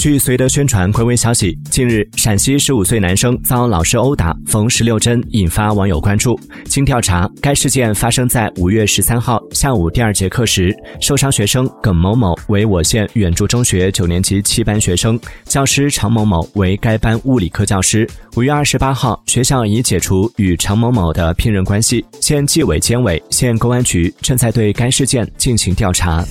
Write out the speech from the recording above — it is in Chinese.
据绥德宣传官微消息近日陕西十五岁男生遭老师殴打缝十六针引发网友关注。经调查该事件发生在五月十三号下午第二节课时受伤学生耿某某为我县远筑中学九年级七班学生教师常某某为该班物理科教师。五月二十八号学校已解除与常某某的聘任关系县纪委监委县公安局正在对该事件进行调查。